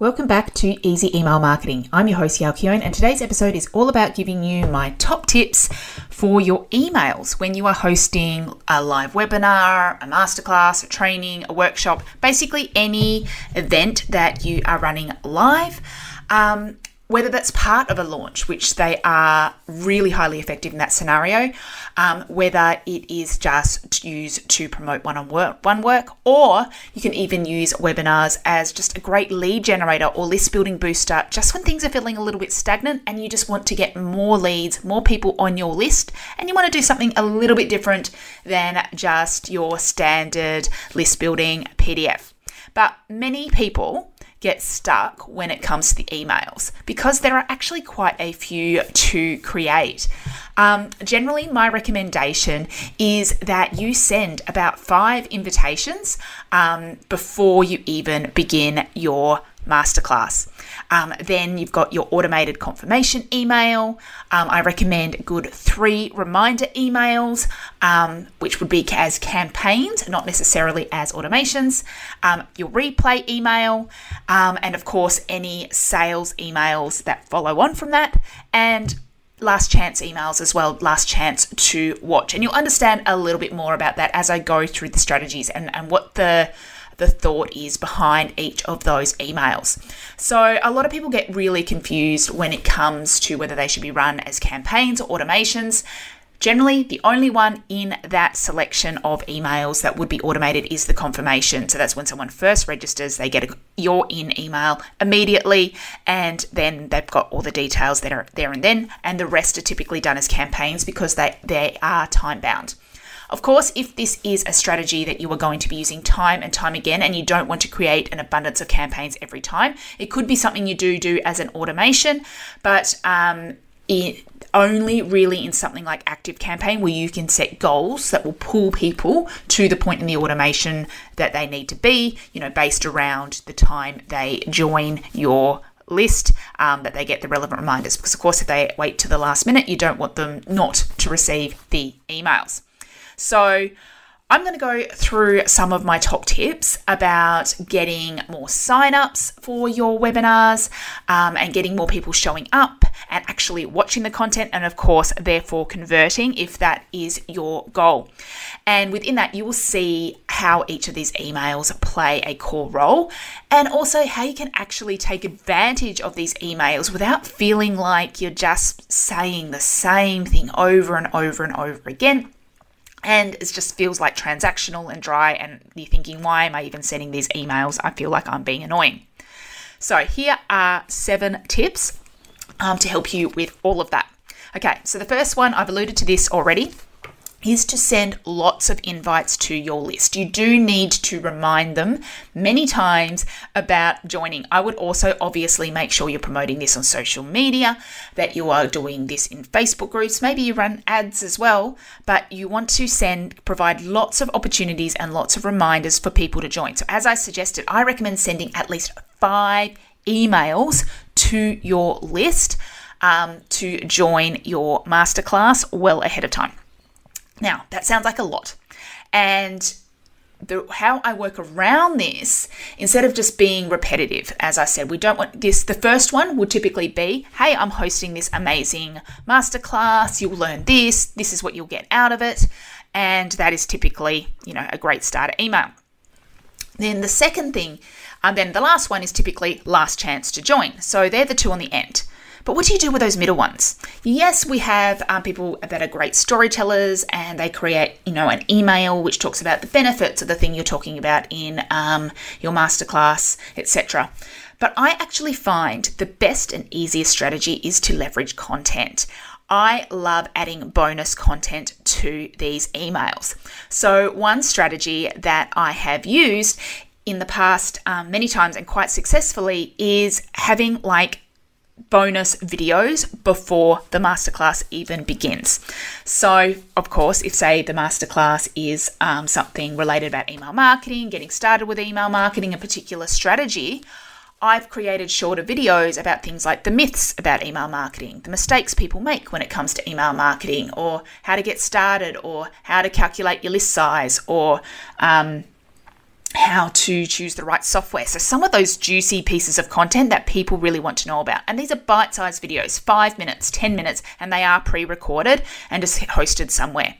Welcome back to Easy Email Marketing. I'm your host, Yael Keon, and today's episode is all about giving you my top tips for your emails when you are hosting a live webinar, a masterclass, a training, a workshop, basically any event that you are running live. Um, whether that's part of a launch, which they are really highly effective in that scenario, um, whether it is just used to promote one on work, one work, or you can even use webinars as just a great lead generator or list building booster, just when things are feeling a little bit stagnant and you just want to get more leads, more people on your list, and you want to do something a little bit different than just your standard list building PDF. But many people get stuck when it comes to the emails because there are actually quite a few to create. Um, generally, my recommendation is that you send about five invitations um, before you even begin your masterclass. Um, then you've got your automated confirmation email. Um, I recommend good three reminder emails, um, which would be as campaigns, not necessarily as automations. Um, your replay email, um, and of course, any sales emails that follow on from that. And last chance emails as well, last chance to watch. And you'll understand a little bit more about that as I go through the strategies and, and what the the thought is behind each of those emails. So, a lot of people get really confused when it comes to whether they should be run as campaigns or automations. Generally, the only one in that selection of emails that would be automated is the confirmation. So that's when someone first registers, they get a you're in email immediately, and then they've got all the details that are there and then. And the rest are typically done as campaigns because they, they are time bound. Of course, if this is a strategy that you are going to be using time and time again and you don't want to create an abundance of campaigns every time, it could be something you do do as an automation, but um, it, only really in something like ActiveCampaign where you can set goals that will pull people to the point in the automation that they need to be you know based around the time they join your list um, that they get the relevant reminders. Because of course if they wait to the last minute you don't want them not to receive the emails so, I'm going to go through some of my top tips about getting more signups for your webinars um, and getting more people showing up and actually watching the content, and of course, therefore converting if that is your goal. And within that, you will see how each of these emails play a core role and also how you can actually take advantage of these emails without feeling like you're just saying the same thing over and over and over again and it just feels like transactional and dry and you're thinking why am i even sending these emails? I feel like i'm being annoying. So here are seven tips um, to help you with all of that. Okay so the first one i've alluded to this already is to send lots of invites to your list. You do need to remind them many times about joining. I would also obviously make sure you're promoting this on social media, that you are doing this in Facebook groups, maybe you run ads as well, but you want to send provide lots of opportunities and lots of reminders for people to join. So as I suggested, I recommend sending at least 5 emails to your list um, to join your masterclass well ahead of time. Now, that sounds like a lot. And the, how I work around this, instead of just being repetitive, as I said, we don't want this. The first one would typically be, hey, I'm hosting this amazing masterclass. You'll learn this. This is what you'll get out of it. And that is typically, you know, a great starter email. Then the second thing, and then the last one is typically last chance to join. So they're the two on the end. But what do you do with those middle ones? Yes, we have um, people that are great storytellers and they create, you know, an email which talks about the benefits of the thing you're talking about in um, your masterclass, etc. But I actually find the best and easiest strategy is to leverage content. I love adding bonus content to these emails. So, one strategy that I have used in the past um, many times and quite successfully is having like bonus videos before the masterclass even begins. So, of course, if say the masterclass is um, something related about email marketing, getting started with email marketing, a particular strategy, I've created shorter videos about things like the myths about email marketing, the mistakes people make when it comes to email marketing, or how to get started, or how to calculate your list size, or um, how to choose the right software. So, some of those juicy pieces of content that people really want to know about. And these are bite sized videos, five minutes, 10 minutes, and they are pre recorded and just hosted somewhere.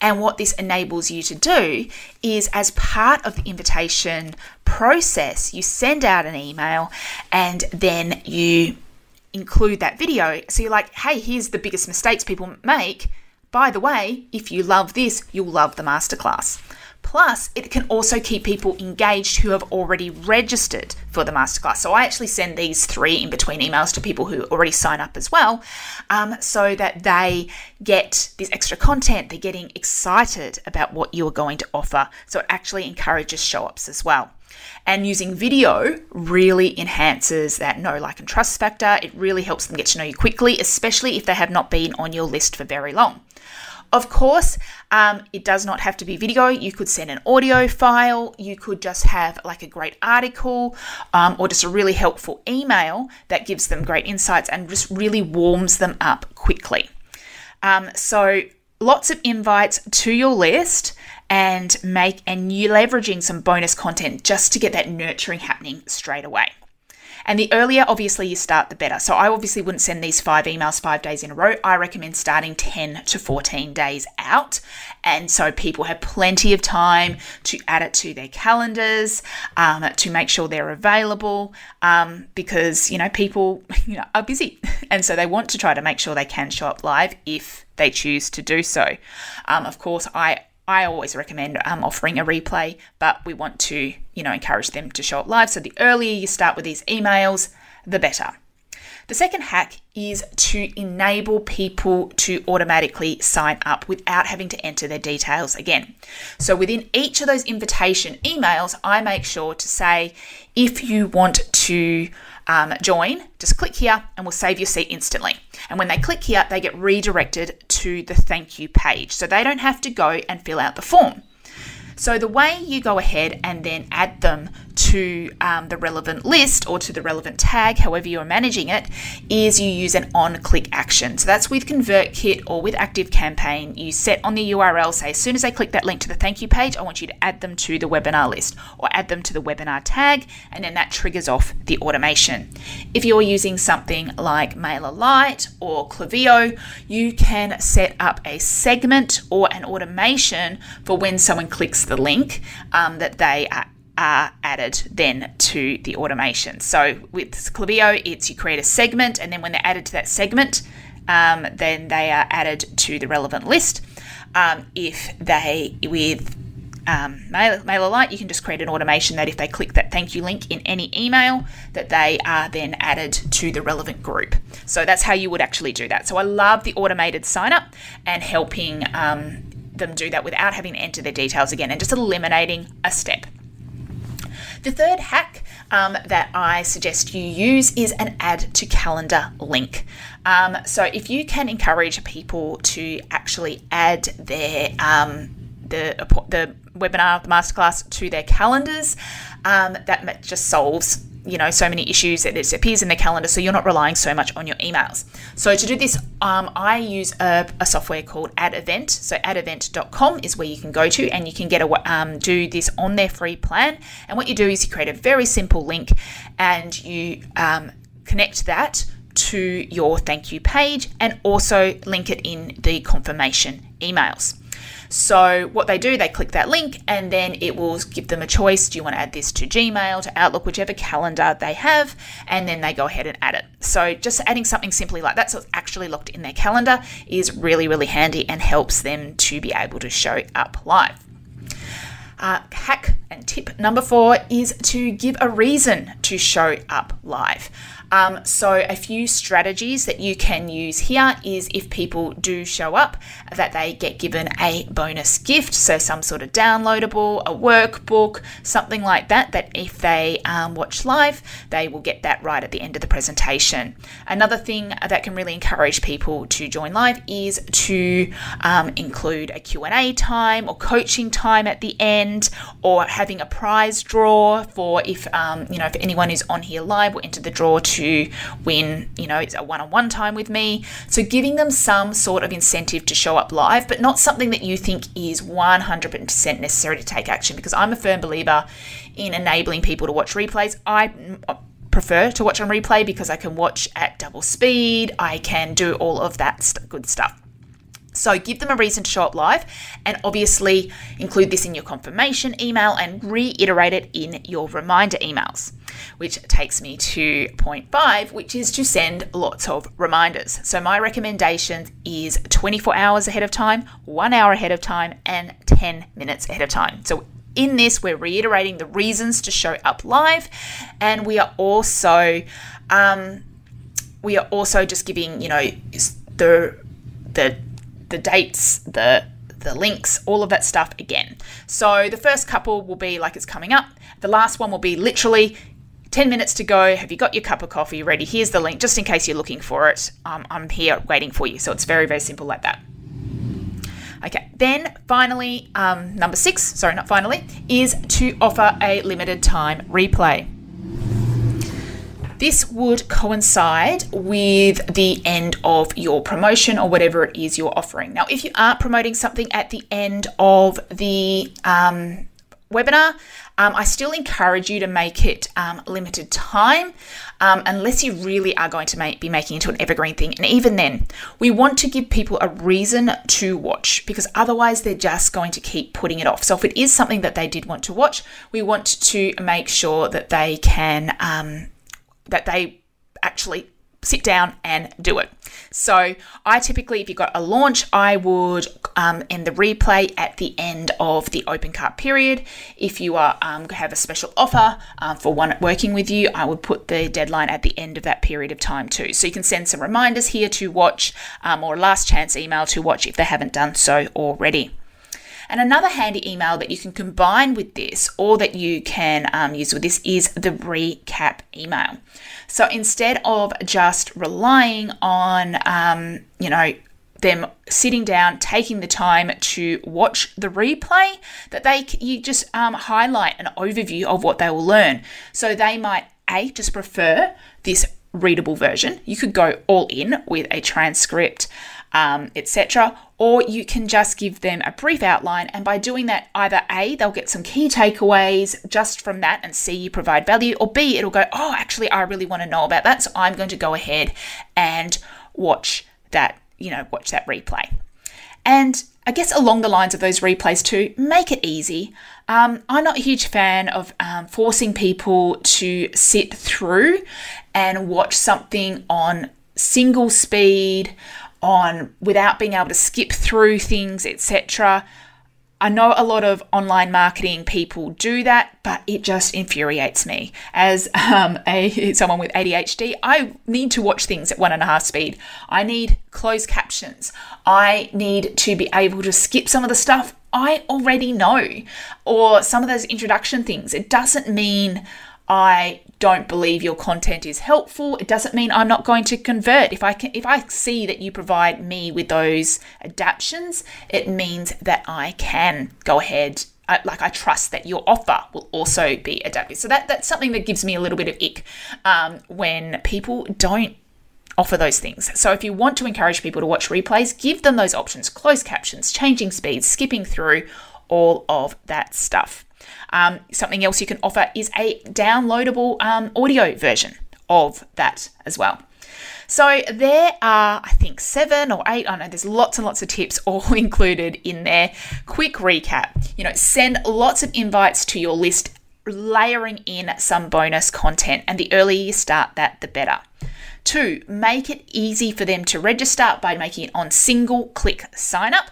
And what this enables you to do is, as part of the invitation process, you send out an email and then you include that video. So, you're like, hey, here's the biggest mistakes people make. By the way, if you love this, you'll love the masterclass. Plus, it can also keep people engaged who have already registered for the masterclass. So I actually send these three in between emails to people who already sign up as well, um, so that they get this extra content. They're getting excited about what you are going to offer. So it actually encourages show ups as well. And using video really enhances that know, like, and trust factor. It really helps them get to know you quickly, especially if they have not been on your list for very long. Of course, um, it does not have to be video. You could send an audio file. You could just have like a great article um, or just a really helpful email that gives them great insights and just really warms them up quickly. Um, so, lots of invites to your list and make and you leveraging some bonus content just to get that nurturing happening straight away. And the earlier, obviously, you start, the better. So I obviously wouldn't send these five emails five days in a row. I recommend starting 10 to 14 days out. And so people have plenty of time to add it to their calendars, um, to make sure they're available, um, because, you know, people you know, are busy. And so they want to try to make sure they can show up live if they choose to do so. Um, of course, I I always recommend um, offering a replay, but we want to, you know, encourage them to show up live. So the earlier you start with these emails, the better. The second hack is to enable people to automatically sign up without having to enter their details again. So within each of those invitation emails, I make sure to say if you want to um, join, just click here and we'll save your seat instantly. And when they click here, they get redirected to the thank you page. So they don't have to go and fill out the form. So the way you go ahead and then add them to um, the relevant list or to the relevant tag, however you're managing it, is you use an on click action. So that's with ConvertKit or with ActiveCampaign. You set on the URL, say, as soon as they click that link to the thank you page, I want you to add them to the webinar list or add them to the webinar tag, and then that triggers off the automation. If you're using something like MailerLite or Klaviyo, you can set up a segment or an automation for when someone clicks the link um, that they are are added then to the automation. So with Klaviyo, it's you create a segment, and then when they're added to that segment, um, then they are added to the relevant list. Um, if they with um, MailerLite, you can just create an automation that if they click that thank you link in any email, that they are then added to the relevant group. So that's how you would actually do that. So I love the automated sign up and helping um, them do that without having to enter their details again and just eliminating a step. The third hack um, that I suggest you use is an add to calendar link. Um, so if you can encourage people to actually add their um, the the webinar, the masterclass to their calendars, um, that just solves you know so many issues that it appears in the calendar so you're not relying so much on your emails. So to do this um, i use a, a, software called Add Event. so addevent.com is where you can go to and you can get a um, do this on their free plan. And what you do is you create a very simple link and you um, connect that to your thank you page and also link it in the confirmation emails so, what they do, they click that link and then it will give them a choice. Do you want to add this to Gmail, to Outlook, whichever calendar they have? And then they go ahead and add it. So, just adding something simply like that, so it's actually locked in their calendar, is really, really handy and helps them to be able to show up live. uh, hack and tip number four is to give a reason to show up live. Um, so, a few strategies that you can use here is if people do show up, that they get given a bonus gift, so some sort of downloadable, a workbook, something like that. That if they um, watch live, they will get that right at the end of the presentation. Another thing that can really encourage people to join live is to um, include a Q&A time or coaching time at the end, or having a prize draw for if um, you know if anyone is on here live will enter the draw to to win, you know, it's a one on one time with me. So giving them some sort of incentive to show up live, but not something that you think is 100% necessary to take action because I'm a firm believer in enabling people to watch replays. I prefer to watch on replay because I can watch at double speed, I can do all of that good stuff. So give them a reason to show up live and obviously include this in your confirmation email and reiterate it in your reminder emails. Which takes me to point five, which is to send lots of reminders. So my recommendation is 24 hours ahead of time, one hour ahead of time, and 10 minutes ahead of time. So in this, we're reiterating the reasons to show up live, and we are also um, we are also just giving you know the the the dates, the the links, all of that stuff again. So the first couple will be like it's coming up. The last one will be literally 10 minutes to go. Have you got your cup of coffee ready? Here's the link, just in case you're looking for it. Um, I'm here waiting for you. So it's very, very simple like that. Okay, then finally, um, number six, sorry, not finally, is to offer a limited time replay. This would coincide with the end of your promotion or whatever it is you're offering. Now, if you aren't promoting something at the end of the um, webinar, um, I still encourage you to make it um, limited time um, unless you really are going to make, be making it into an evergreen thing. And even then, we want to give people a reason to watch because otherwise they're just going to keep putting it off. So if it is something that they did want to watch, we want to make sure that they can um, that they actually sit down and do it. So, I typically, if you've got a launch, I would um, end the replay at the end of the open cart period. If you are um, have a special offer um, for one working with you, I would put the deadline at the end of that period of time too. So you can send some reminders here to watch um, or last chance email to watch if they haven't done so already. And another handy email that you can combine with this or that you can um, use with this is the recap email. So instead of just relying on, um, you know, them sitting down, taking the time to watch the replay, that they you just um, highlight an overview of what they will learn. So they might a just prefer this readable version. You could go all in with a transcript, um, etc. Or you can just give them a brief outline, and by doing that, either A, they'll get some key takeaways just from that and see you provide value, or B, it'll go, oh, actually, I really want to know about that, so I'm going to go ahead and watch that, you know, watch that replay. And I guess along the lines of those replays too, make it easy. Um, I'm not a huge fan of um, forcing people to sit through and watch something on single speed on without being able to skip through things, etc. I know a lot of online marketing people do that, but it just infuriates me. As um, a someone with ADHD, I need to watch things at one and a half speed. I need closed captions. I need to be able to skip some of the stuff I already know, or some of those introduction things. It doesn't mean I don't believe your content is helpful, it doesn't mean I'm not going to convert. If I can if I see that you provide me with those adaptations, it means that I can go ahead I, like I trust that your offer will also be adaptive. So that that's something that gives me a little bit of ick um, when people don't offer those things. So if you want to encourage people to watch replays, give them those options: closed captions, changing speeds, skipping through, all of that stuff. Um, something else you can offer is a downloadable um, audio version of that as well. So there are, I think, seven or eight. I know there's lots and lots of tips all included in there. Quick recap you know, send lots of invites to your list, layering in some bonus content, and the earlier you start that, the better. Two, make it easy for them to register by making it on single click sign up.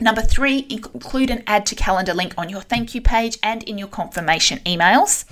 Number three, include an add to calendar link on your thank you page and in your confirmation emails.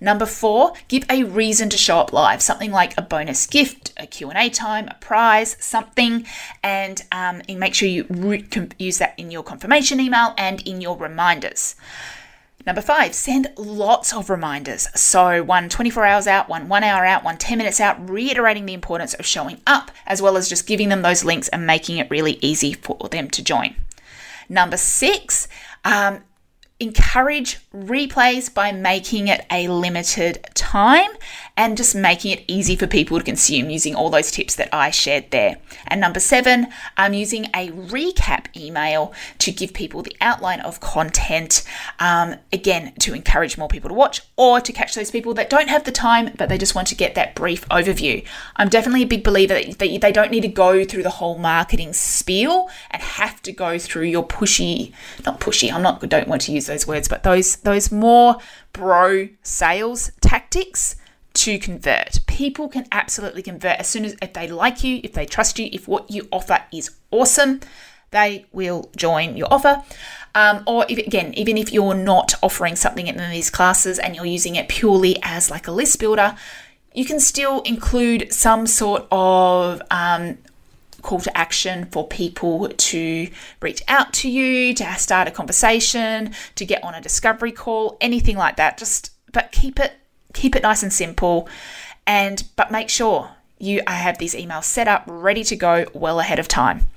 Number four, give a reason to show up live, something like a bonus gift, a Q&A time, a prize, something, and, um, and make sure you re- use that in your confirmation email and in your reminders. Number five, send lots of reminders. So, one 24 hours out, one one hour out, one 10 minutes out, reiterating the importance of showing up, as well as just giving them those links and making it really easy for them to join. Number six, um, encourage replays by making it a limited time and just making it easy for people to consume using all those tips that I shared there. And number seven, I'm using a recap email to give people the outline of content, um, again, to encourage more people to watch or to catch those people that don't have the time but they just want to get that brief overview. I'm definitely a big believer that they don't need to go through the whole marketing spiel and have to go through your pushy, not pushy, I'm not, don't want to use those words, but those, those more bro sales tactics to convert. People can absolutely convert as soon as if they like you, if they trust you, if what you offer is awesome, they will join your offer. Um, or if, again, even if you're not offering something in these classes and you're using it purely as like a list builder, you can still include some sort of um, call to action for people to reach out to you, to start a conversation, to get on a discovery call, anything like that. Just but keep it keep it nice and simple and but make sure you have these emails set up ready to go well ahead of time.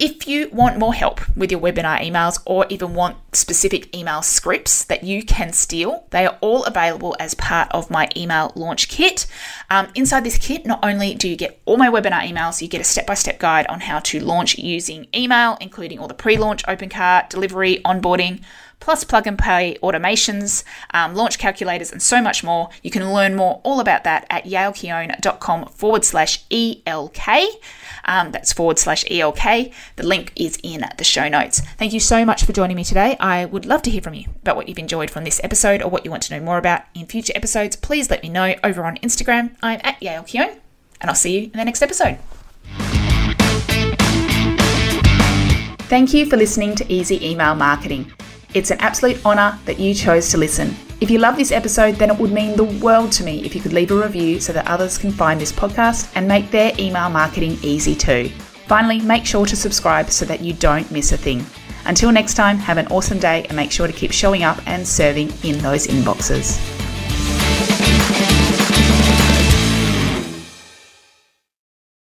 If you want more help with your webinar emails or even want specific email scripts that you can steal, they are all available as part of my email launch kit. Um, inside this kit, not only do you get all my webinar emails, you get a step by step guide on how to launch using email, including all the pre launch, open cart, delivery, onboarding plus plug and play automations, um, launch calculators, and so much more. You can learn more all about that at yaelkeon.com forward slash ELK. Um, that's forward slash ELK. The link is in the show notes. Thank you so much for joining me today. I would love to hear from you about what you've enjoyed from this episode or what you want to know more about in future episodes. Please let me know over on Instagram. I'm at Yael Keon, and I'll see you in the next episode. Thank you for listening to Easy Email Marketing. It's an absolute honour that you chose to listen. If you love this episode, then it would mean the world to me if you could leave a review so that others can find this podcast and make their email marketing easy too. Finally, make sure to subscribe so that you don't miss a thing. Until next time, have an awesome day and make sure to keep showing up and serving in those inboxes.